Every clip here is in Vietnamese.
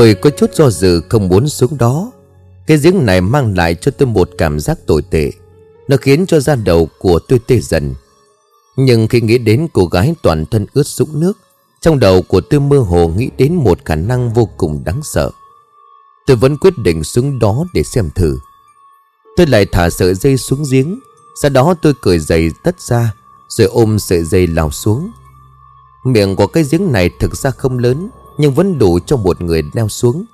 Tôi có chút do dự không muốn xuống đó. Cái giếng này mang lại cho tôi một cảm giác tồi tệ. Nó khiến cho da đầu của tôi tê dần. Nhưng khi nghĩ đến cô gái toàn thân ướt sũng nước, Trong đầu của tôi mơ hồ nghĩ đến một khả năng vô cùng đáng sợ. Tôi vẫn quyết định xuống đó để xem thử. Tôi lại thả sợi dây xuống giếng, Sau đó tôi cởi giày tất ra, Rồi ôm sợi dây lao xuống. Miệng của cái giếng này thực ra không lớn nhưng vẫn đủ cho một người leo xuống.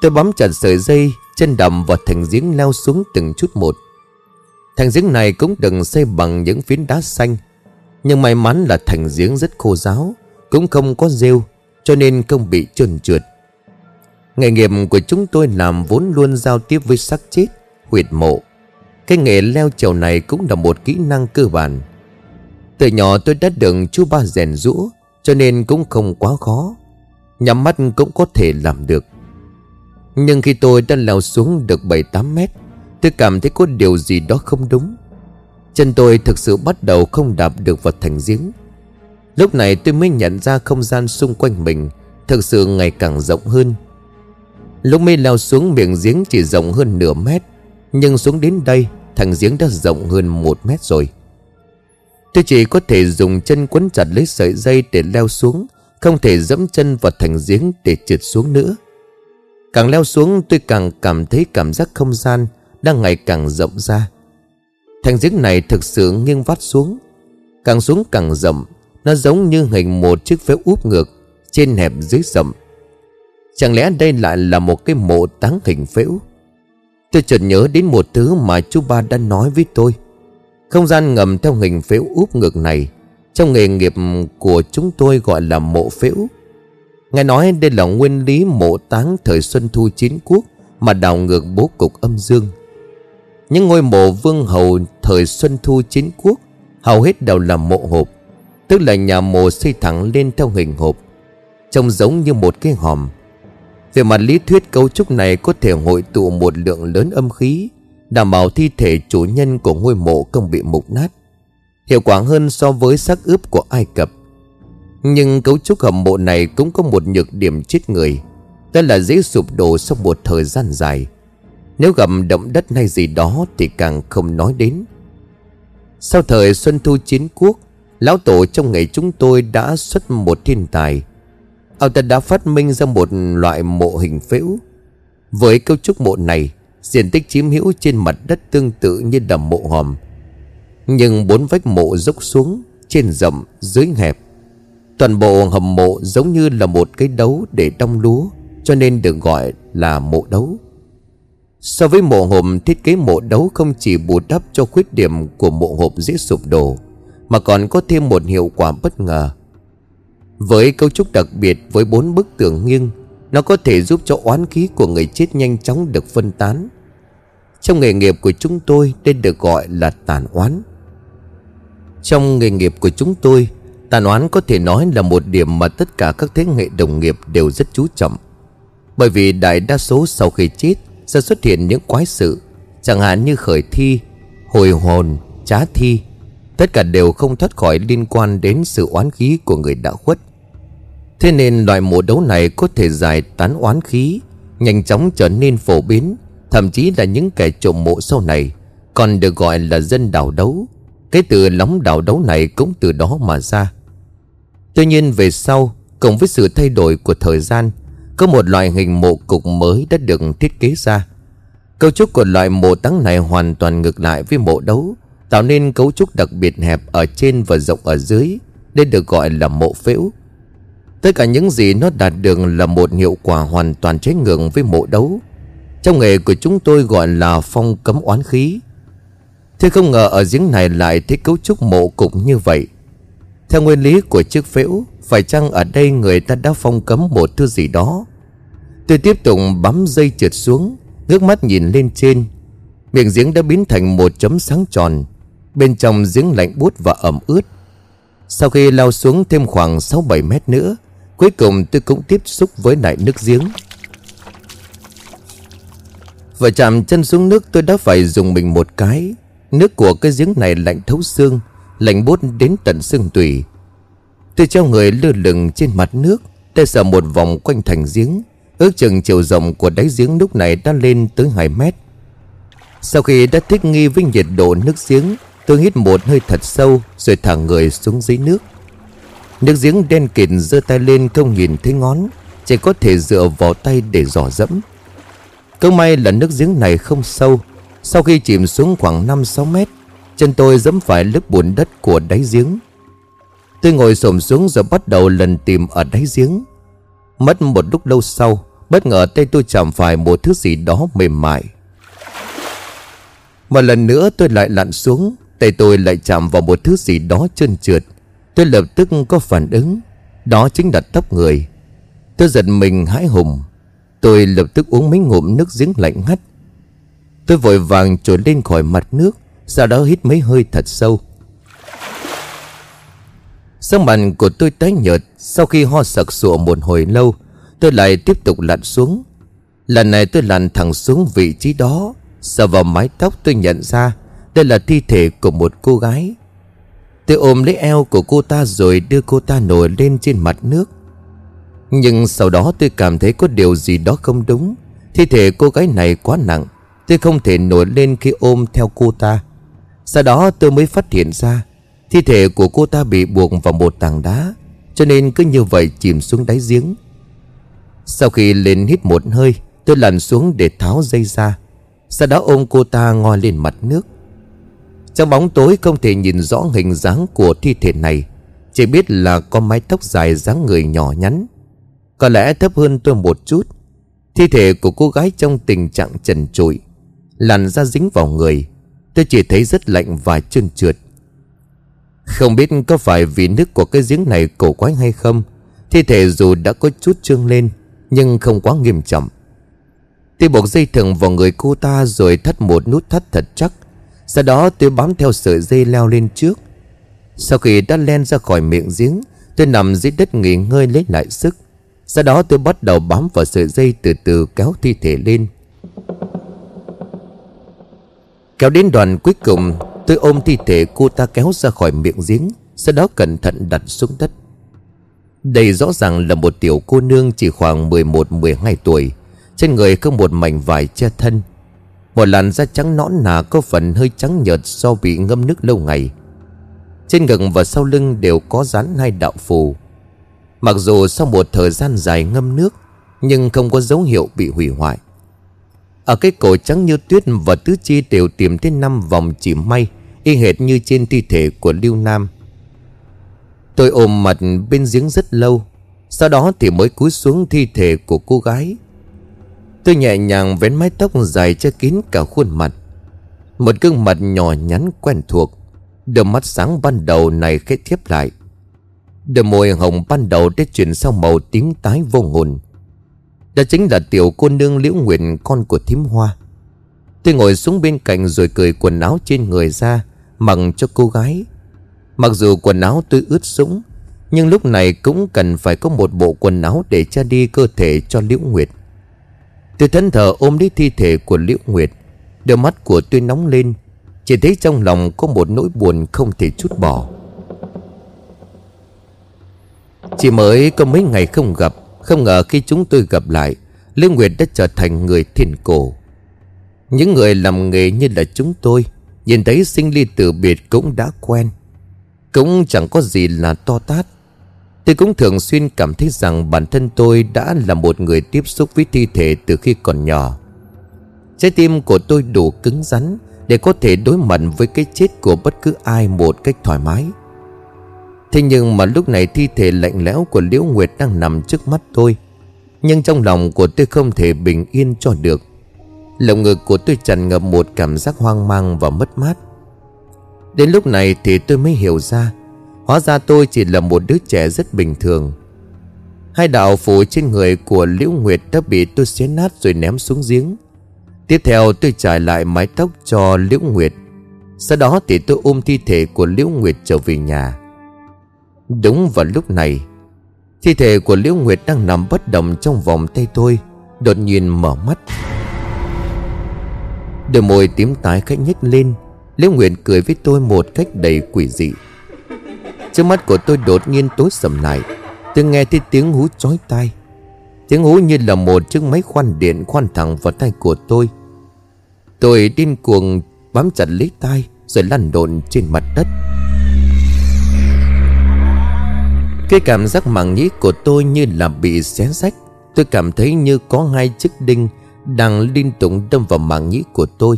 Tôi bám chặt sợi dây Chân đầm vào thành giếng leo xuống từng chút một. Thành giếng này cũng đừng xây bằng những phiến đá xanh, Nhưng may mắn là thành giếng rất khô ráo, Cũng không có rêu, Cho nên không bị trơn trượt. Nghề nghiệp của chúng tôi làm vốn luôn giao tiếp với xác chết, Huyệt mộ. Cái nghề leo trèo này cũng là một kỹ năng cơ bản. Từ nhỏ tôi đã được chú ba rèn rũa, Cho nên cũng không quá khó. Nhắm mắt cũng có thể làm được. Nhưng khi tôi đã leo xuống được 7-8 mét, Tôi cảm thấy có điều gì đó không đúng. Chân tôi thực sự bắt đầu không đạp được vào thành giếng. Lúc này tôi mới nhận ra không gian xung quanh mình Thực sự ngày càng rộng hơn. Lúc mới leo xuống miệng giếng chỉ rộng hơn nửa mét, Nhưng xuống đến đây, Thành giếng đã rộng hơn một mét rồi. Tôi chỉ có thể dùng chân quấn chặt lấy sợi dây để leo xuống không thể dẫm chân vào thành giếng để trượt xuống nữa. Càng leo xuống, tôi càng cảm thấy cảm giác không gian Đang ngày càng rộng ra. Thành giếng này thực sự nghiêng vắt xuống. Càng xuống càng rộng, Nó giống như hình một chiếc phễu úp ngược Trên hẹp dưới rộng Chẳng lẽ đây lại là một cái mộ táng hình phễu Tôi chợt nhớ đến một thứ mà chú ba đã nói với tôi. Không gian ngầm theo hình phễu úp ngược này trong nghề nghiệp của chúng tôi gọi là mộ phễu. Ngài nói đây là nguyên lý mộ táng thời Xuân Thu Chiến Quốc Mà đào ngược bố cục âm dương. Những ngôi mộ vương hầu thời Xuân Thu Chiến Quốc Hầu hết đều là mộ hộp, Tức là nhà mộ xây thẳng lên theo hình hộp, Trông giống như một cái hòm. Về mặt lý thuyết, cấu trúc này có thể hội tụ một lượng lớn âm khí, Đảm bảo thi thể chủ nhân của ngôi mộ không bị mục nát. Hiệu quả hơn so với xác ướp của Ai Cập. Nhưng cấu trúc hầm mộ này cũng có một nhược điểm chết người. Đó là dễ sụp đổ sau một thời gian dài. Nếu gặp động đất hay gì đó thì càng không nói đến. Sau thời Xuân Thu Chiến Quốc, Lão Tổ trong ngày chúng tôi đã xuất một thiên tài. Ông ta đã phát minh ra một loại mộ hình phễu. Với cấu trúc mộ này, Diện tích chiếm hữu trên mặt đất tương tự như đầm mộ hòm. Nhưng bốn vách mộ dốc xuống Trên rộng dưới hẹp. Toàn bộ hầm mộ giống như là một cái đấu để đong lúa, Cho nên được gọi là mộ đấu. So với mộ hộp, thiết kế mộ đấu không chỉ bù đắp cho khuyết điểm của mộ hộp dễ sụp đổ, Mà còn có thêm một hiệu quả bất ngờ. Với cấu trúc đặc biệt với bốn bức tường nghiêng, Nó có thể giúp cho oán khí của người chết nhanh chóng được phân tán. Trong nghề nghiệp của chúng tôi, đây được gọi là tàn oán. Trong nghề nghiệp của chúng tôi Tàn oán có thể nói là một điểm mà tất cả các thế hệ đồng nghiệp đều rất chú trọng. Bởi vì đại đa số sau khi chết sẽ xuất hiện những quái sự Chẳng hạn như khởi thi, hồi hồn, trá thi. Tất cả đều không thoát khỏi liên quan đến sự oán khí của người đã khuất. Thế nên loại mộ đấu này có thể giải tán oán khí Nhanh chóng trở nên phổ biến Thậm chí là những kẻ trộm mộ sau này Còn được gọi là dân đảo đấu. Cái từ lóng đảo đấu này cũng từ đó mà ra. Tuy nhiên về sau Cùng với sự thay đổi của thời gian, Có một loại hình mộ cục mới đã được thiết kế ra. Cấu trúc của loại mộ táng này hoàn toàn ngược lại với mộ đấu, Tạo nên cấu trúc đặc biệt hẹp ở trên và rộng ở dưới nên được gọi là mộ phễu. Tất cả những gì nó đạt được là một hiệu quả hoàn toàn trái ngược với mộ đấu. Trong nghề của chúng tôi gọi là phong cấm oán khí. Thế không ngờ ở giếng này lại thấy cấu trúc mộ cục như vậy. Theo nguyên lý của chiếc phễu, Phải chăng ở đây người ta đã phong cấm một thứ gì đó? Tôi tiếp tục bấm dây trượt xuống, Ngước mắt nhìn lên trên. Miệng giếng đã biến thành một chấm sáng tròn. Bên trong giếng lạnh bút và ẩm ướt. Sau khi lao xuống thêm khoảng 6-7 mét nữa, Cuối cùng tôi cũng tiếp xúc với lại nước giếng. Vừa chạm chân xuống nước, tôi đã phải dùng mình một cái. Nước của cái giếng này lạnh thấu xương, Lạnh bút đến tận xương tủy. Tôi treo người lơ lửng trên mặt nước Tay sờ một vòng quanh thành giếng. Ước chừng chiều rộng của đáy giếng lúc này đã lên tới 2 mét. Sau khi đã thích nghi với nhiệt độ nước giếng, Tôi hít một hơi thật sâu Rồi thả người xuống dưới nước. Nước giếng đen kịt giơ tay lên không nhìn thấy ngón, Chỉ có thể dựa vào tay để dò dẫm. Cơ may là nước giếng này không sâu sau khi chìm xuống khoảng 5-6 mét, Chân tôi dẫm phải lớp bùn đất của đáy giếng. Tôi ngồi xổm xuống rồi bắt đầu lần tìm ở đáy giếng. Mất một lúc lâu sau, Bất ngờ tay tôi chạm phải một thứ gì đó mềm mại. Một lần nữa tôi lại lặn xuống, Tay tôi lại chạm vào một thứ gì đó trơn trượt. Tôi lập tức có phản ứng, Đó chính là tóc người. Tôi giật mình hãi hùng. Tôi lập tức uống mấy ngụm nước giếng lạnh ngắt. Tôi vội vàng trồi lên khỏi mặt nước, Sau đó hít mấy hơi thật sâu. Sắc mặt của tôi tái nhợt, Sau khi ho sặc sụa một hồi lâu, Tôi lại tiếp tục lặn xuống. Lần này tôi lặn thẳng xuống vị trí đó Sờ vào mái tóc tôi nhận ra Đây là thi thể của một cô gái. Tôi ôm lấy eo của cô ta rồi đưa cô ta nổi lên trên mặt nước. Nhưng sau đó tôi cảm thấy có điều gì đó không đúng, Thi thể cô gái này quá nặng Tôi không thể nổi lên khi ôm theo cô ta. Sau đó tôi mới phát hiện ra, Thi thể của cô ta bị buộc vào một tảng đá, Cho nên cứ như vậy chìm xuống đáy giếng. Sau khi lên hít một hơi, Tôi lặn xuống để tháo dây ra. Sau đó ôm cô ta ngoi lên mặt nước. Trong bóng tối không thể nhìn rõ hình dáng của thi thể này, Chỉ biết là có mái tóc dài dáng người nhỏ nhắn. Có lẽ thấp hơn tôi một chút. Thi thể của cô gái trong tình trạng trần trụi. Làn da dính vào người. Tôi chỉ thấy rất lạnh và trơn trượt. Không biết có phải vì nước của cái giếng này cổ quái hay không, Thi thể dù đã có chút trương lên, Nhưng không quá nghiêm trọng. Tôi buộc dây thừng vào người cô ta Rồi thắt một nút thắt thật chắc. Sau đó tôi bám theo sợi dây leo lên trước. Sau khi đã len ra khỏi miệng giếng, Tôi nằm dưới đất nghỉ ngơi lấy lại sức. Sau đó tôi bắt đầu bám vào sợi dây từ từ kéo thi thể lên. Kéo đến đoàn cuối cùng, Tôi ôm thi thể cô ta kéo ra khỏi miệng giếng, Sau đó cẩn thận đặt xuống đất. Đây rõ ràng là một tiểu cô nương chỉ khoảng 11-12 tuổi, Trên người có một mảnh vải che thân. Một làn da trắng nõn nà có phần hơi trắng nhợt do bị ngâm nước lâu ngày. Trên ngực và sau lưng đều có dán hai đạo phù. Mặc dù sau một thời gian dài ngâm nước, Nhưng không có dấu hiệu bị hủy hoại ở cái cổ trắng như tuyết và tứ chi đều tìm thấy năm vòng chỉ may, Y hệt như trên thi thể của Lưu Nam. Tôi ôm mặt bên giếng rất lâu, Sau đó thì mới cúi xuống thi thể của cô gái. Tôi nhẹ nhàng vén mái tóc dài che kín cả khuôn mặt. Một gương mặt nhỏ nhắn quen thuộc, Đôi mắt sáng ban đầu này khẽ thiếp lại. Đôi môi hồng ban đầu đã chuyển sang màu tím tái vô hồn đó chính là tiểu cô nương Liễu Nguyện con của thím hoa. Tôi ngồi xuống bên cạnh rồi cười quần áo trên người ra, Mặc cho cô gái. Mặc dù quần áo tôi ướt sũng, Nhưng lúc này cũng cần phải có một bộ quần áo để che đi cơ thể cho Liễu Nguyệt. Tôi thân thờ ôm lấy thi thể của Liễu Nguyệt. Đôi mắt của tôi nóng lên, Chỉ thấy trong lòng có một nỗi buồn không thể chút bỏ. Chỉ mới có mấy ngày không gặp không ngờ khi chúng tôi gặp lại Lê Nguyệt đã trở thành người thiền cổ. Những người làm nghề như là chúng tôi, Nhìn thấy sinh ly từ biệt cũng đã quen. Cũng chẳng có gì là to tát. Tôi cũng thường xuyên cảm thấy rằng bản thân tôi đã là một người tiếp xúc với thi thể từ khi còn nhỏ. Trái tim của tôi đủ cứng rắn Để có thể đối mặt với cái chết của bất cứ ai một cách thoải mái. Thế nhưng mà lúc này thi thể lạnh lẽo của Liễu Nguyệt đang nằm trước mắt tôi. Nhưng trong lòng của tôi không thể bình yên cho được. Lồng ngực của tôi tràn ngập một cảm giác hoang mang và mất mát. Đến lúc này thì tôi mới hiểu ra, Hóa ra tôi chỉ là một đứa trẻ rất bình thường. Hai đạo phủ trên người của Liễu Nguyệt đã bị tôi xé nát rồi ném xuống giếng. Tiếp theo tôi trải lại mái tóc cho Liễu Nguyệt. Sau đó thì tôi ôm thi thể của Liễu Nguyệt trở về nhà. Đúng vào lúc này, Thi thể của Liễu Nguyệt đang nằm bất động trong vòng tay tôi, Đột nhiên mở mắt. Đôi môi tím tái khách nhếch lên, Liễu Nguyệt cười với tôi một cách đầy quỷ dị. Trước mắt của tôi đột nhiên tối sầm lại, Tôi nghe thấy tiếng hú chói tai. Tiếng hú như là một chiếc máy khoan điện khoan thẳng vào tay của tôi. Tôi điên cuồng bám chặt lấy tay Rồi lăn lộn trên mặt đất. Cái cảm giác màng nhĩ của tôi như là bị xé rách. Tôi cảm thấy như có hai chiếc đinh Đang liên tục đâm vào màng nhĩ của tôi.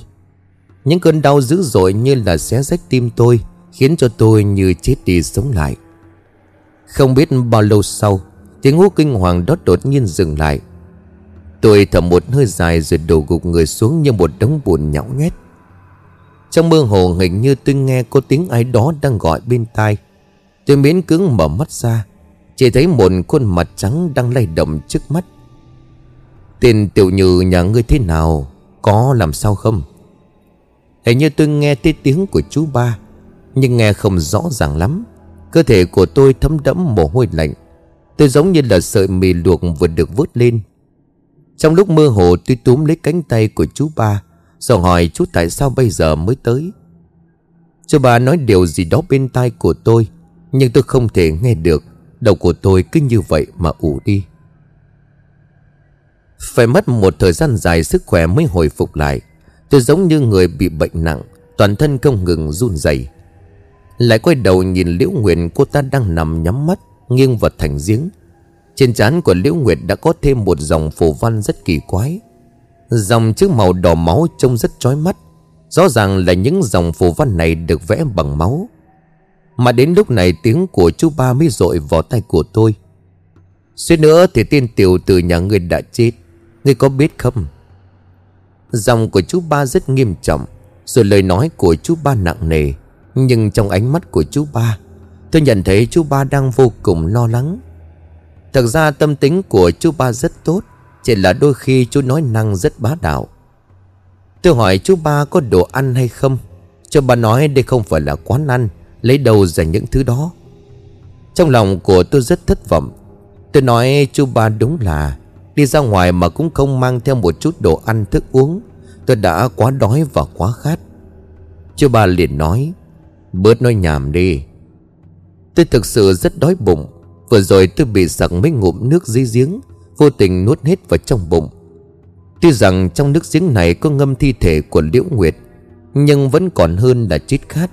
Những cơn đau dữ dội như là xé rách tim tôi Khiến cho tôi như chết đi sống lại. Không biết bao lâu sau, Tiếng hú kinh hoàng đó đột nhiên dừng lại. Tôi thở một hơi dài rồi đổ gục người xuống như một đống bùn nhão nhét. Trong mơ hồ hình như tôi nghe có tiếng ai đó đang gọi bên tai. Tôi miễn cứng mở mắt ra, Chỉ thấy một khuôn mặt trắng đang lay động trước mắt. Tiền tiểu như nhà ngươi thế nào, Có làm sao không? Hình như tôi nghe thấy tiếng của chú ba, Nhưng nghe không rõ ràng lắm. Cơ thể của tôi thấm đẫm mồ hôi lạnh. Tôi giống như là sợi mì luộc vừa được vớt lên. Trong lúc mơ hồ, tôi túm lấy cánh tay của chú ba, Rồi hỏi chú tại sao bây giờ mới tới. Chú ba nói điều gì đó bên tai của tôi. Nhưng tôi không thể nghe được. Đầu của tôi cứ như vậy mà ủ đi. Phải mất một thời gian dài sức khỏe mới hồi phục lại. Tôi giống như người bị bệnh nặng, Toàn thân không ngừng run rẩy. Lại quay đầu nhìn Liễu nguyệt, cô ta đang nằm nhắm mắt, Nghiêng vật thành giếng. Trên trán của Liễu Nguyệt đã có thêm một dòng phù văn rất kỳ quái. Dòng chữ màu đỏ máu trông rất chói mắt. Rõ ràng là những dòng phù văn này được vẽ bằng máu. Mà đến lúc này tiếng của chú ba mới dội vào tay của tôi. Suýt nữa thì tiên tiểu từ nhà người đã chết. Ngươi có biết không? Dòng của chú ba rất nghiêm trọng, Rồi lời nói của chú ba nặng nề. Nhưng trong ánh mắt của chú ba, Tôi nhận thấy chú ba đang vô cùng lo lắng. Thật ra tâm tính của chú ba rất tốt, Chỉ là đôi khi chú nói năng rất bá đạo. Tôi hỏi chú ba có đồ ăn hay không? Chú ba nói đây không phải là quán ăn Lấy đầu ra những thứ đó? Trong lòng của tôi rất thất vọng. Tôi nói, chú ba đúng là Đi ra ngoài mà cũng không mang theo một chút đồ ăn thức uống. Tôi đã quá đói và quá khát. Chú ba liền nói, Bớt nói nhảm đi. Tôi thực sự rất đói bụng. Vừa rồi tôi bị sặc mấy ngụm nước dưới giếng, Vô tình nuốt hết vào trong bụng. Tuy rằng trong nước giếng này có ngâm thi thể của Liễu Nguyệt, Nhưng vẫn còn hơn là chết khát.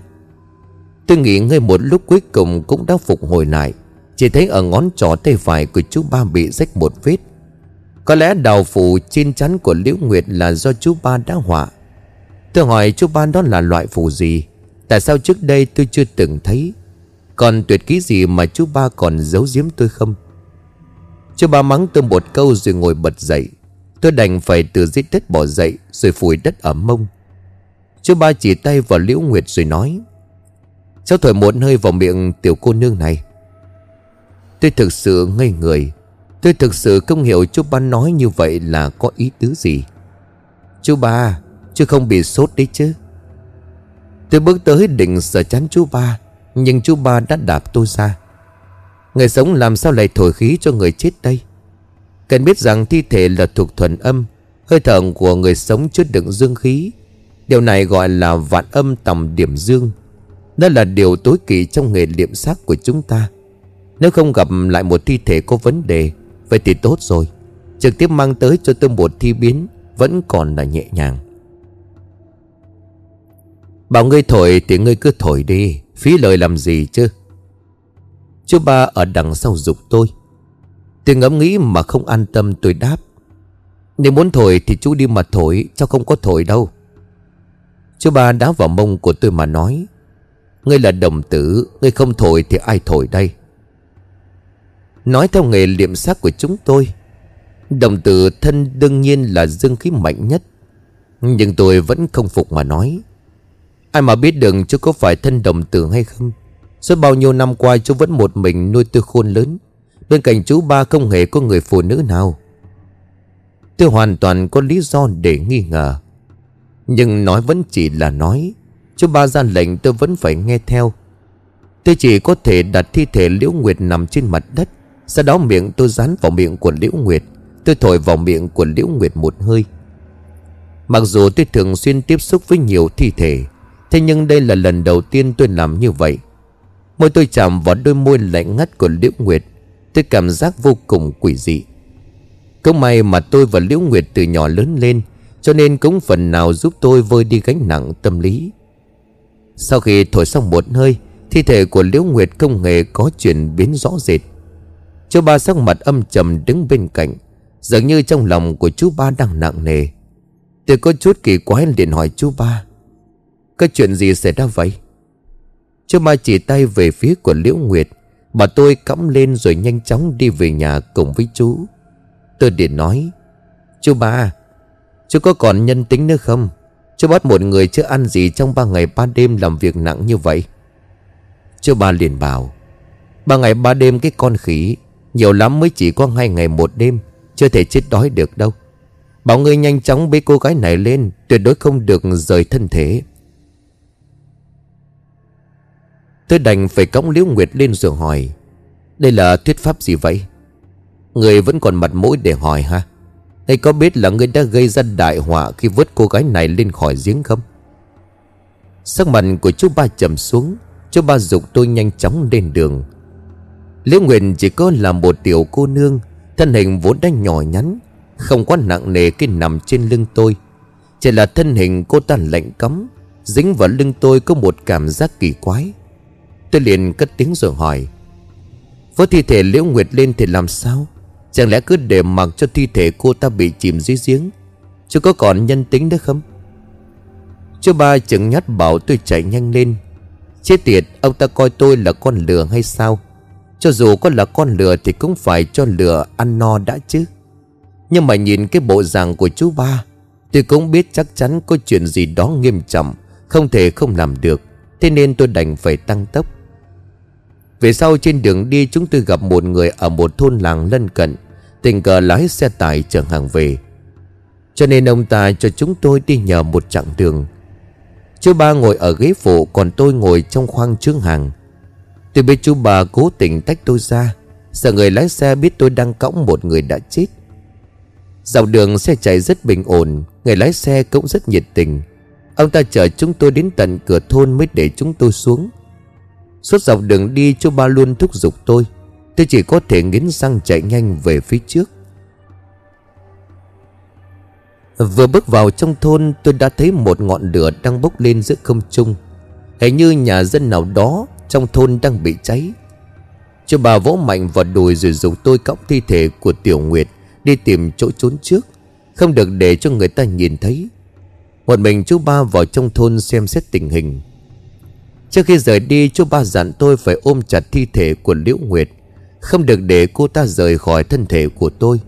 Tôi nghĩ ngơi một lúc cuối cùng cũng đã phục hồi lại. Chỉ thấy ở ngón trỏ tay phải của chú ba bị rách một vết. Có lẽ đào phủ trên chắn của Liễu Nguyệt là do chú ba đã họa. Tôi hỏi chú ba đó là loại phù gì? Tại sao trước đây tôi chưa từng thấy? Còn tuyệt ký gì mà chú ba còn giấu giếm tôi không? Chú ba mắng tôi một câu rồi ngồi bật dậy. Tôi đành phải từ dưới đất bỏ dậy Rồi phủi đất ở mông. Chú ba chỉ tay vào Liễu Nguyệt rồi nói Cháu thổi một hơi vào miệng tiểu cô nương này? Tôi thực sự ngây người. Tôi thực sự không hiểu chú ba nói như vậy là có ý tứ gì. Chú ba, Chú không bị sốt đấy chứ? Tôi bước tới định sờ chán chú ba, nhưng chú ba đã đạp tôi ra. Người sống làm sao lại thổi khí cho người chết đây? Cần biết rằng thi thể là thuộc thuần âm, Hơi thở của người sống chứa đựng dương khí. Điều này gọi là vạn âm tầm điểm dương. Đó là điều tối kỵ trong nghề liệm xác của chúng ta. Nếu không gặp lại một thi thể có vấn đề, Vậy thì tốt rồi. Trực tiếp mang tới cho tôi một thi biến, Vẫn còn là nhẹ nhàng. Bảo ngươi thổi thì ngươi cứ thổi đi, Phí lời làm gì chứ? Chú ba ở đằng sau dục tôi. Tôi ngẫm nghĩ mà không an tâm, tôi đáp. Nếu muốn thổi thì chú đi mà thổi, Cháu không có thổi đâu. Chú ba đá vào mông của tôi mà nói. Ngươi là đồng tử, Ngươi không thổi thì ai thổi đây? Nói theo nghề liệm xác của chúng tôi, Đồng tử thân đương nhiên là dương khí mạnh nhất. Nhưng tôi vẫn không phục mà nói, Ai mà biết được chú có phải thân đồng tử hay không? Suốt bao nhiêu năm qua chú vẫn một mình nuôi tôi khôn lớn, Bên cạnh chú ba không hề có người phụ nữ nào. Tôi hoàn toàn có lý do để nghi ngờ, Nhưng nói vẫn chỉ là nói Chú ba ra lệnh tôi vẫn phải nghe theo. Tôi chỉ có thể đặt thi thể Liễu Nguyệt nằm trên mặt đất. Sau đó miệng tôi dán vào miệng của Liễu Nguyệt. Tôi thổi vào miệng của Liễu Nguyệt một hơi. Mặc dù tôi thường xuyên tiếp xúc với nhiều thi thể, Thế nhưng đây là lần đầu tiên tôi làm như vậy. Môi tôi chạm vào đôi môi lạnh ngắt của Liễu Nguyệt, Tôi cảm giác vô cùng quỷ dị. Cũng may mà tôi và Liễu Nguyệt từ nhỏ lớn lên, Cho nên cũng phần nào giúp tôi vơi đi gánh nặng tâm lý. Sau khi thổi xong một hơi, Thi thể của Liễu Nguyệt công nghệ có chuyển biến rõ rệt. Chú ba sắc mặt âm trầm đứng bên cạnh, Dường như trong lòng của chú ba đang nặng nề. Tôi có chút kỳ quái liền hỏi chú ba, Có chuyện gì xảy ra vậy? Chú ba chỉ tay về phía của Liễu Nguyệt, Bà tôi cõng lên rồi nhanh chóng đi về nhà cùng với chú. Tôi liền nói, Chú ba, Chú có còn nhân tính nữa không? Chú bắt một người chưa ăn gì trong ba ngày ba đêm làm việc nặng như vậy? Chú ba liền bảo, Ba ngày ba đêm cái con khỉ, Nhiều lắm mới chỉ có hai ngày một đêm, Chưa thể chết đói được đâu. Bảo ngươi nhanh chóng bế cô gái này lên, Tuyệt đối không được rời thân thể. Tôi đành phải cõng Liễu Nguyệt lên rồi hỏi, Đây là thuyết pháp gì vậy? Người vẫn còn mặt mũi để hỏi ha? Hay có biết là người đã gây ra đại họa Khi vớt cô gái này lên khỏi giếng không? Sắc mặt của chú ba trầm xuống. Chú ba dục tôi nhanh chóng lên đường. Liễu Nguyệt chỉ có là một tiểu cô nương, Thân hình vốn đã nhỏ nhắn, Không quá nặng nề khi nằm trên lưng tôi. Chỉ là thân hình cô ta lạnh cấm, Dính vào lưng tôi có một cảm giác kỳ quái. Tôi liền cất tiếng rồi hỏi Với thi thể Liễu Nguyệt lên thì làm sao? Chẳng lẽ cứ để mặc cho thi thể cô ta bị chìm dưới giếng? Chứ có còn nhân tính nữa không? Chú ba chừng nhát bảo tôi chạy nhanh lên. Chết tiệt, Ông ta coi tôi là con lừa hay sao? Cho dù có là con lừa Thì cũng phải cho lừa ăn no đã chứ. Nhưng mà nhìn cái bộ dạng của chú ba, Tôi cũng biết chắc chắn có chuyện gì đó nghiêm trọng, Không thể không làm được. Thế nên tôi đành phải tăng tốc về sau trên đường đi, chúng tôi gặp một người ở một thôn làng lân cận. Tình cờ lái xe tải chở hàng về. Cho nên ông ta cho chúng tôi đi nhờ một chặng đường. Chú ba ngồi ở ghế phụ, còn tôi ngồi trong khoang chướng hàng. Tôi biết chú bà cố tình tách tôi ra. Sợ người lái xe biết tôi đang cõng một người đã chết. Dọc đường xe chạy rất bình ổn, Người lái xe cũng rất nhiệt tình. Ông ta chở chúng tôi đến tận cửa thôn mới để chúng tôi xuống. Suốt dọc đường đi, chú ba luôn thúc giục tôi. Tôi chỉ có thể nghiến răng chạy nhanh về phía trước. Vừa bước vào trong thôn, tôi đã thấy một ngọn lửa đang bốc lên giữa không trung. Hình như nhà dân nào đó trong thôn đang bị cháy. Chú bà vỗ mạnh vào đùi rồi dùng tôi cõng thi thể của Tiểu Nguyệt Đi tìm chỗ trốn trước. Không được để cho người ta nhìn thấy. Một mình chú ba vào trong thôn xem xét tình hình. Trước khi rời đi, chú ba dặn tôi phải ôm chặt thi thể của Liễu Nguyệt. Không được để cô ta rời khỏi thân thể của tôi.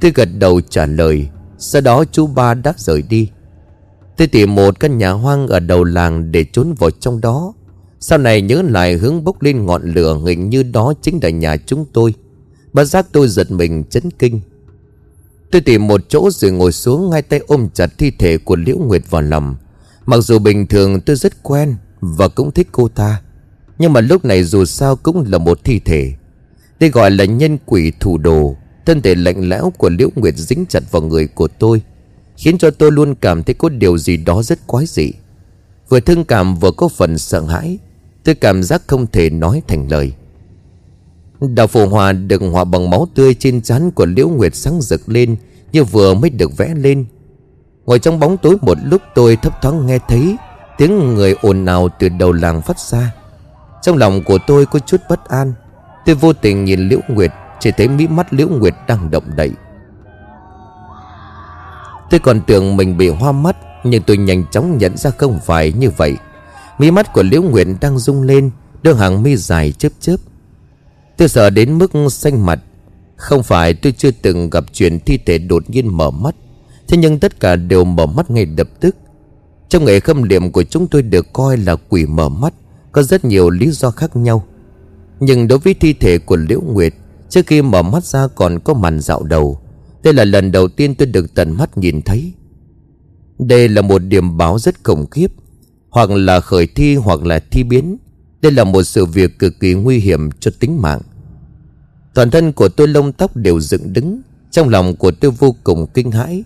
Tôi gật đầu trả lời. Sau đó chú ba đã rời đi. Tôi tìm một căn nhà hoang ở đầu làng để trốn vào trong đó. Sau này nhớ lại hướng bốc lên ngọn lửa hình như đó chính là nhà chúng tôi. Bất giác tôi giật mình chấn kinh. Tôi tìm một chỗ rồi ngồi xuống ngay tay ôm chặt thi thể của Liễu Nguyệt vào lòng. Mặc dù bình thường tôi rất quen và cũng thích cô ta. Nhưng mà lúc này dù sao cũng là một thi thể. Đây gọi là nhân quỷ thủ đồ. Thân thể lạnh lẽo của Liễu Nguyệt dính chặt vào người của tôi, Khiến cho tôi luôn cảm thấy có điều gì đó rất quái dị. Vừa thương cảm vừa có phần sợ hãi, Tôi cảm giác không thể nói thành lời. Đạo phù hòa được hòa bằng máu tươi trên trán của Liễu Nguyệt sáng rực lên Như vừa mới được vẽ lên. Ngồi trong bóng tối một lúc tôi thấp thoáng nghe thấy Tiếng người ồn ào từ đầu làng phát ra. Trong lòng của tôi có chút bất an. Tôi vô tình nhìn Liễu Nguyệt, Chỉ thấy mỹ mắt Liễu Nguyệt đang động đậy. Tôi còn tưởng mình bị hoa mắt, Nhưng tôi nhanh chóng nhận ra không phải như vậy. Mí mắt của Liễu Nguyệt đang rung lên Đôi hàng mi dài chớp chớp. Tôi sợ đến mức xanh mặt. Không phải tôi chưa từng gặp chuyện thi thể đột nhiên mở mắt, Thế nhưng tất cả đều mở mắt ngay lập tức trong nghề khâm liệm của chúng tôi được coi là quỷ mở mắt, Có rất nhiều lý do khác nhau. Nhưng đối với thi thể của Liễu Nguyệt, Trước khi mở mắt ra còn có màn dạo đầu. Đây là lần đầu tiên tôi được tận mắt nhìn thấy. Đây là một điểm báo rất khủng khiếp, Hoặc là khởi thi hoặc là thi biến. Đây là một sự việc cực kỳ nguy hiểm cho tính mạng. Toàn thân của tôi lông tóc đều dựng đứng, Trong lòng của tôi vô cùng kinh hãi.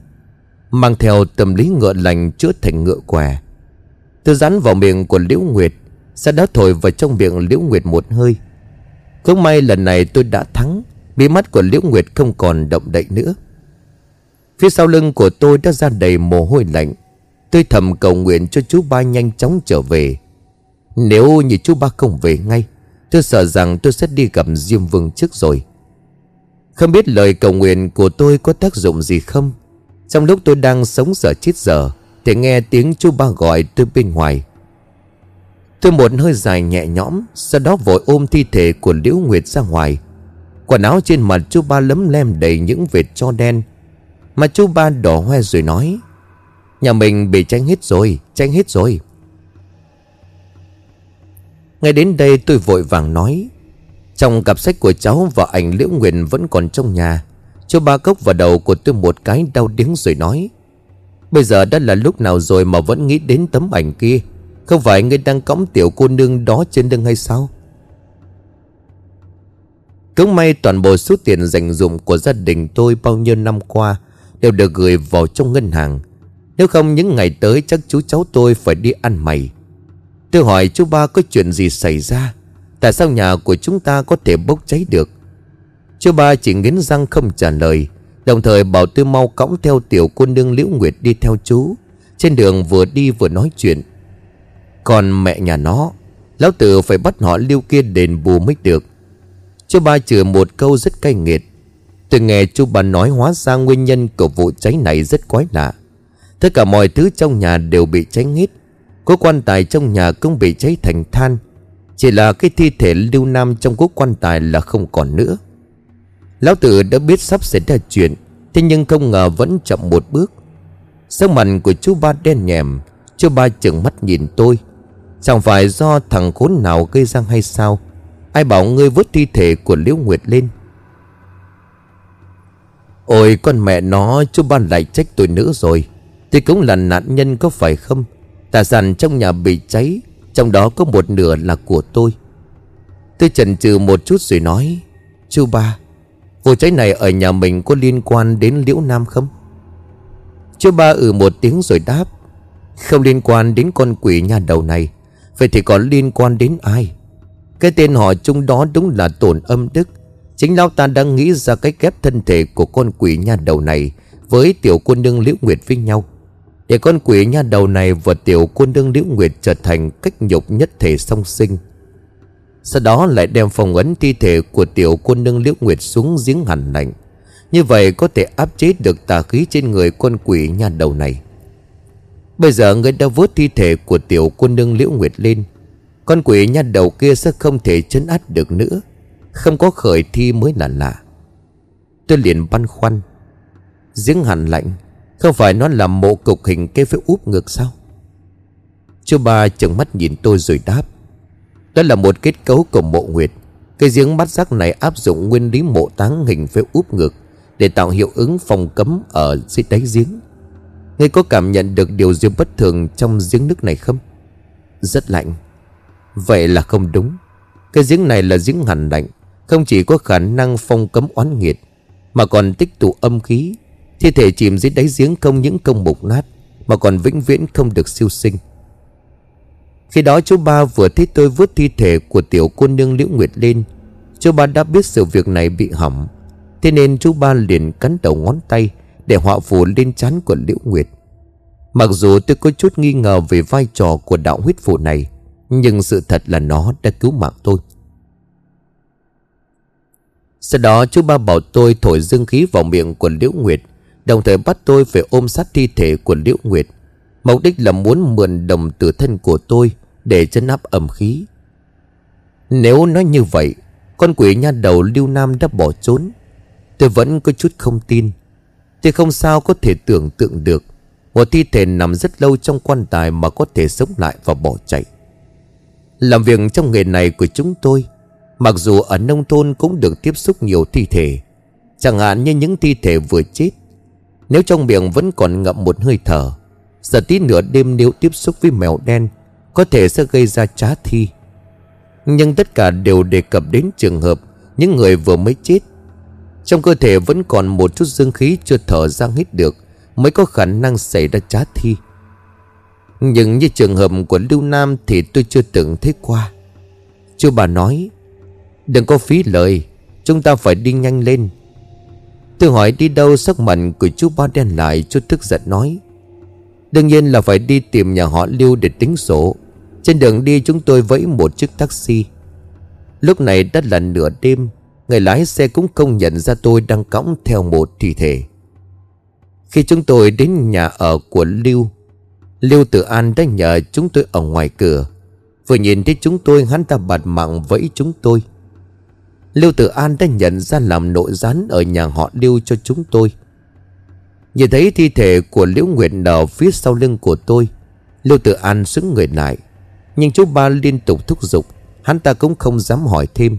Mang theo tâm lý ngựa lành chữa thành ngựa què. Tôi dán vào miệng của Liễu Nguyệt, Sau đó thổi vào trong miệng Liễu Nguyệt một hơi. Không may lần này tôi đã thắng Bí mắt của Liễu Nguyệt không còn động đậy nữa. Phía sau lưng của tôi đã ra đầy mồ hôi lạnh. Tôi thầm cầu nguyện cho chú ba nhanh chóng trở về. Nếu như chú ba không về ngay, Tôi sợ rằng tôi sẽ đi gặp Diêm Vương trước rồi. Không biết lời cầu nguyện của tôi có tác dụng gì không? Trong lúc tôi đang sống sợ chết giờ, Thì nghe tiếng chú ba gọi từ bên ngoài. Tôi một hơi dài nhẹ nhõm, Sau đó vội ôm thi thể của Liễu Nguyệt ra ngoài. Quần áo trên mặt chú ba lấm lem đầy những vệt cho đen, Mà chú ba đỏ hoe rồi nói, Nhà mình bị tranh hết rồi Tranh hết rồi. Ngay đến đây tôi vội vàng nói, Trong cặp sách của cháu và ảnh Liễu Nguyệt vẫn còn trong nhà Chú ba cốc vào đầu của tôi một cái đau điếng rồi nói, Bây giờ đã là lúc nào rồi mà vẫn nghĩ đến tấm ảnh kia? Không phải ngươi đang cõng tiểu cô nương đó trên lưng hay sao? Cũng may toàn bộ số tiền dành dụng của gia đình tôi bao nhiêu năm qua Đều được gửi vào trong ngân hàng. Nếu không những ngày tới chắc chú cháu tôi phải đi ăn mày. Tôi hỏi chú ba có chuyện gì xảy ra? Tại sao nhà của chúng ta có thể bốc cháy được? Chú ba chỉ nghiến răng không trả lời. Đồng thời bảo tôi mau cõng theo tiểu cô nương Liễu Nguyệt đi theo chú. Trên đường vừa đi vừa nói chuyện. Còn mẹ nhà nó, Lão tử phải bắt họ lưu kia đền bù mới được. Chú ba chửi một câu rất cay nghiệt. Tôi nghe chú ba nói hóa ra nguyên nhân của vụ cháy này rất quái lạ. Tất cả mọi thứ trong nhà đều bị cháy hết Cố quan tài trong nhà cũng bị cháy thành than. Chỉ là cái thi thể lưu nam trong cố quan tài là không còn nữa. Lão tử đã biết sắp xảy ra chuyện, Thế nhưng không ngờ vẫn chậm một bước. Sắc mặt của chú ba đen nhèm, Chú ba chừng mắt nhìn tôi. Chẳng phải do thằng khốn nào gây ra hay sao? Ai bảo ngươi vứt thi thể của Liễu Nguyệt lên? Ôi, con mẹ nó, Chú ba lại trách tôi nữa rồi. Thì cũng là nạn nhân có phải không? Tài sản trong nhà bị cháy, Trong đó có một nửa là của tôi. Tôi chần chừ một chút rồi nói, Chú ba Vụ cháy này ở nhà mình có liên quan đến Liễu Nam không? Chú ba ừ một tiếng rồi đáp, Không liên quan đến con quỷ nhà đầu này. Vậy thì có liên quan đến ai? Cái tên họ chung đó đúng là tổn âm đức. Chính lão ta đang nghĩ ra cách ghép thân thể của con quỷ nha đầu này Với tiểu quân nương Liễu Nguyệt với nhau. Để con quỷ nha đầu này và tiểu quân nương Liễu Nguyệt trở thành cách nhục nhất thể song sinh. Sau đó lại đem phòng ấn thi thể của tiểu cô nương Liễu Nguyệt xuống giếng hẳn lạnh. Như vậy có thể áp chế được tà khí trên người con quỷ nhà đầu này. Bây giờ người đã vớt thi thể của tiểu cô nương Liễu Nguyệt lên. Con quỷ nhà đầu kia sẽ không thể chấn áp được nữa. Không có khởi thi mới là lạ. Tôi liền băn khoăn. Giếng hẳn lạnh, Không phải nó là mộ cục hình cây phải úp ngược sao? Chú ba chừng mắt nhìn tôi rồi đáp. Đó là một kết cấu của mộ nguyệt. Cái giếng bắt rác này áp dụng nguyên lý mộ táng hình phép úp ngược Để tạo hiệu ứng phòng cấm ở dưới đáy giếng. Ngươi có cảm nhận được điều gì bất thường trong giếng nước này không? Rất lạnh. Vậy là không đúng. Cái giếng này là giếng hẳn lạnh, Không chỉ có khả năng phong cấm oán nghiệt, Mà còn tích tụ âm khí. Thi thể chìm dưới đáy giếng không những công mục nát, Mà còn vĩnh viễn không được siêu sinh. Khi đó chú ba vừa thấy tôi vớt thi thể của tiểu cô nương Liễu Nguyệt lên, Chú ba đã biết sự việc này bị hỏng. Thế nên chú ba liền cắn đầu ngón tay Để họa phù lên trán của Liễu Nguyệt. Mặc dù tôi có chút nghi ngờ về vai trò của đạo huyết phù này, nhưng sự thật là nó đã cứu mạng tôi. Sau đó chú ba bảo tôi thổi dương khí vào miệng của Liễu Nguyệt, Đồng thời bắt tôi phải ôm sát thi thể của Liễu Nguyệt. Mục đích là muốn mượn đồng tử thân của tôi Để chân áp ẩm khí. Nếu nói như vậy, Con quỷ nha đầu Lưu Nam đã bỏ trốn. Tôi vẫn có chút không tin. Tôi không sao có thể tưởng tượng được. Một thi thể nằm rất lâu trong quan tài Mà có thể sống lại và bỏ chạy. Làm việc trong nghề này của chúng tôi, Mặc dù ở nông thôn cũng được tiếp xúc nhiều thi thể, Chẳng hạn như những thi thể vừa chết. Nếu trong miệng vẫn còn ngậm một hơi thở Giờ tí nửa đêm nếu tiếp xúc với mèo đen, Có thể sẽ gây ra trá thi. Nhưng tất cả đều đề cập đến trường hợp Những người vừa mới chết. Trong cơ thể vẫn còn một chút dương khí chưa thở ra hít được, Mới có khả năng xảy ra trá thi. Nhưng như trường hợp của Lưu Nam thì tôi chưa từng thấy qua. Chú bà nói, Đừng có phí lời, Chúng ta phải đi nhanh lên. Tôi hỏi đi đâu, sắc mặt của chú ba đen lại, chú tức giận nói Đương nhiên là phải đi tìm nhà họ Lưu để tính sổ Trên đường đi chúng tôi vẫy một chiếc taxi. Lúc này đã là nửa đêm, Người lái xe cũng không nhận ra tôi đang cõng theo một thi thể. Khi chúng tôi đến nhà ở của Lưu Lưu Tử An đã nhờ chúng tôi ở ngoài cửa. Vừa nhìn thấy chúng tôi, hắn ta bạt mạng vẫy chúng tôi. Lưu Tử An đã nhận ra làm nội gián ở nhà họ Lưu cho chúng tôi. Nhìn thấy thi thể của Liễu Nguyệt nở phía sau lưng của tôi Lưu Tử An xứng người lại. Nhưng chú ba liên tục thúc giục, Hắn ta cũng không dám hỏi thêm.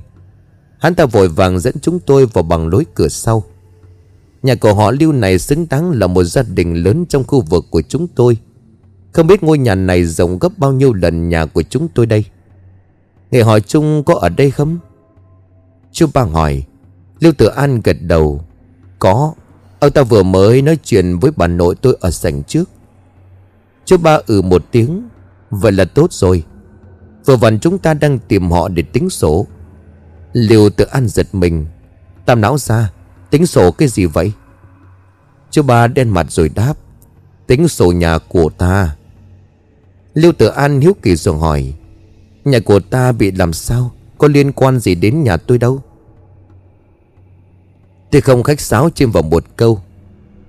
Hắn ta vội vàng dẫn chúng tôi vào bằng lối cửa sau. Nhà của họ Lưu này xứng đáng là một gia đình lớn trong khu vực của chúng tôi. Không biết ngôi nhà này rộng gấp bao nhiêu lần nhà của chúng tôi đây? Người hỏi chung có ở đây không? Chú ba hỏi. Lưu Tử An gật đầu. Có. Ông ta vừa mới nói chuyện với bà nội tôi ở sảnh trước. Chú ba ừ một tiếng, Vậy là tốt rồi. Vừa vặn chúng ta đang tìm họ để tính sổ. Liêu tự an giật mình. Tam não ra, Tính sổ cái gì vậy? Chú ba đen mặt rồi đáp, Tính sổ nhà của ta. Liêu tự an hiếu kỳ rồi hỏi, Nhà của ta bị làm sao? Có liên quan gì đến nhà tôi đâu? Tôi không khách sáo chêm vào một câu.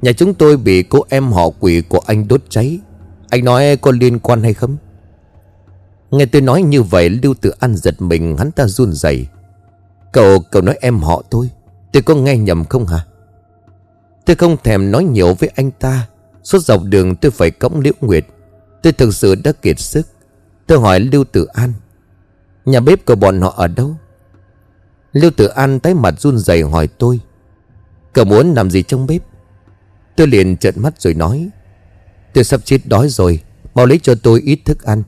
Nhà chúng tôi bị cô em họ quỷ của anh đốt cháy. Anh nói có liên quan hay không? Nghe tôi nói như vậy Lưu Tử An giật mình hắn ta run rẩy. Cậu, cậu nói em họ tôi. Tôi có nghe nhầm không hả? Tôi không thèm nói nhiều với anh ta. Suốt dọc đường tôi phải cõng Liễu Nguyệt. Tôi thực sự đã kiệt sức. Tôi hỏi Lưu Tử An Nhà bếp của bọn họ ở đâu? Lưu Tử An tái mặt run rẩy hỏi tôi Cậu muốn làm gì trong bếp? Tôi liền trợn mắt rồi nói. Tôi sắp chết đói rồi, Mau lấy cho tôi ít thức ăn.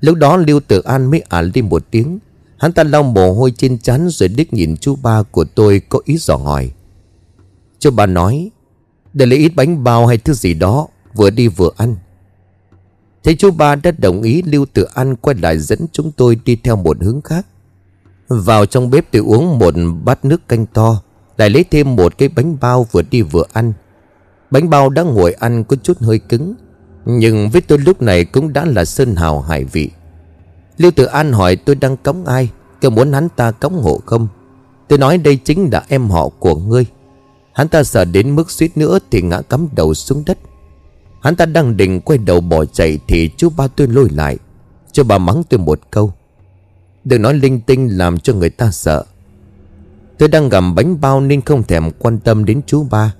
Lúc đó Lưu Tử An mới ả đi một tiếng. Hắn ta lau mồ hôi trên trán Rồi đích nhìn chú ba của tôi có ý dò hỏi. Chú ba nói, Để lấy ít bánh bao hay thứ gì đó, Vừa đi vừa ăn. Thấy chú ba đã đồng ý, Lưu Tử An quay lại dẫn chúng tôi đi theo một hướng khác. Vào trong bếp tôi uống một bát nước canh to. Lại lấy thêm một cái bánh bao vừa đi vừa ăn. Bánh bao đã ngồi ăn có chút hơi cứng, Nhưng với tôi lúc này cũng đã là sơn hào hải vị. Lưu Tử An hỏi tôi đang cống ai, Có muốn hắn ta cống hộ không? Tôi nói đây chính là em họ của ngươi. Hắn ta sợ đến mức suýt nữa Thì ngã cắm đầu xuống đất. Hắn ta đang định quay đầu bỏ chạy Thì chú ba tôi lôi lại. Cho bà mắng tôi một câu. Đừng nói linh tinh làm cho người ta sợ. Tôi đang gặm bánh bao nên không thèm quan tâm đến chú ba.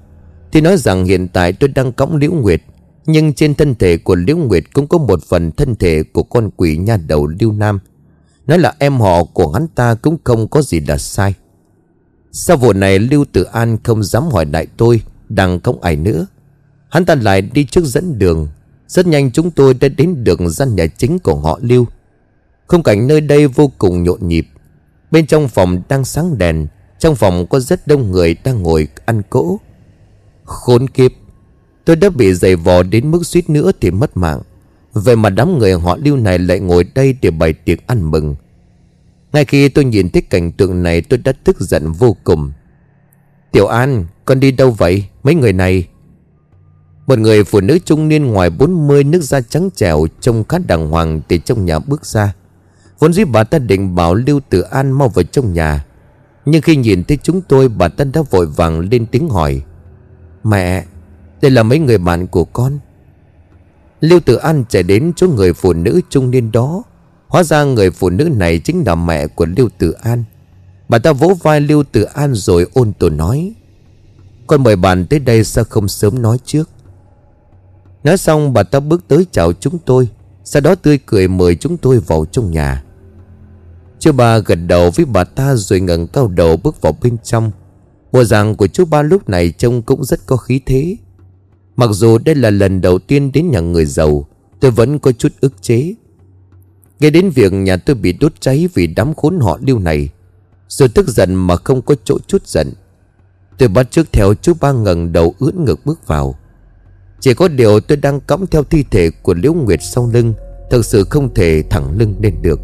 Thì nói rằng hiện tại tôi đang cõng Liễu Nguyệt, Nhưng trên thân thể của Liễu Nguyệt cũng có một phần thân thể của con quỷ nha đầu Liêu Nam. Nói là em họ của hắn ta cũng không có gì là sai. Sau vụ này Lưu Tử An không dám hỏi lại tôi Đang không ai nữa. Hắn ta lại đi trước dẫn đường. Rất nhanh chúng tôi đã đến được gian nhà chính của họ Lưu Không cảnh nơi đây vô cùng nhộn nhịp. Bên trong phòng đang sáng đèn trong phòng có rất đông người đang ngồi ăn cỗ. Khốn kiếp Tôi đã bị giày vò đến mức suýt nữa thì mất mạng. Vậy mà đám người họ lưu này lại ngồi đây để bày tiệc ăn mừng. Ngay khi tôi nhìn thấy cảnh tượng này tôi đã tức giận vô cùng. Tiểu An, con đi đâu vậy? Mấy người này? Một người phụ nữ trung niên ngoài 40 nước da trắng trẻo Trông khá đàng hoàng từ trong nhà bước ra. Vốn dĩ bà ta định bảo Lưu Tử An mau vào trong nhà. Nhưng khi nhìn thấy chúng tôi bà ta đã vội vàng lên tiếng hỏi, Mẹ, Đây là mấy người bạn của con? Lưu Tử An chạy đến chỗ người phụ nữ trung niên đó. Hóa ra người phụ nữ này chính là mẹ của Lưu Tử An. Bà ta vỗ vai Lưu Tử An rồi ôn tồn nói, Con mời bạn tới đây sao không sớm nói trước. Nói xong, bà ta bước tới chào chúng tôi. Sau đó tươi cười mời chúng tôi vào trong nhà. Chú ba gật đầu với bà ta rồi ngẩng cao đầu bước vào bên trong. Bộ dạng của chú ba lúc này trông cũng rất có khí thế. Mặc dù đây là lần đầu tiên đến nhà người giàu, Tôi vẫn có chút ức chế. Nghe đến việc nhà tôi bị đốt cháy vì đám khốn họ lưu này Rồi tức giận mà không có chỗ chút giận. Tôi bắt trước theo chú ba ngẩng đầu ưỡn ngực bước vào. Chỉ có điều tôi đang cõng theo thi thể của Liễu Nguyệt sau lưng Thật sự không thể thẳng lưng lên được.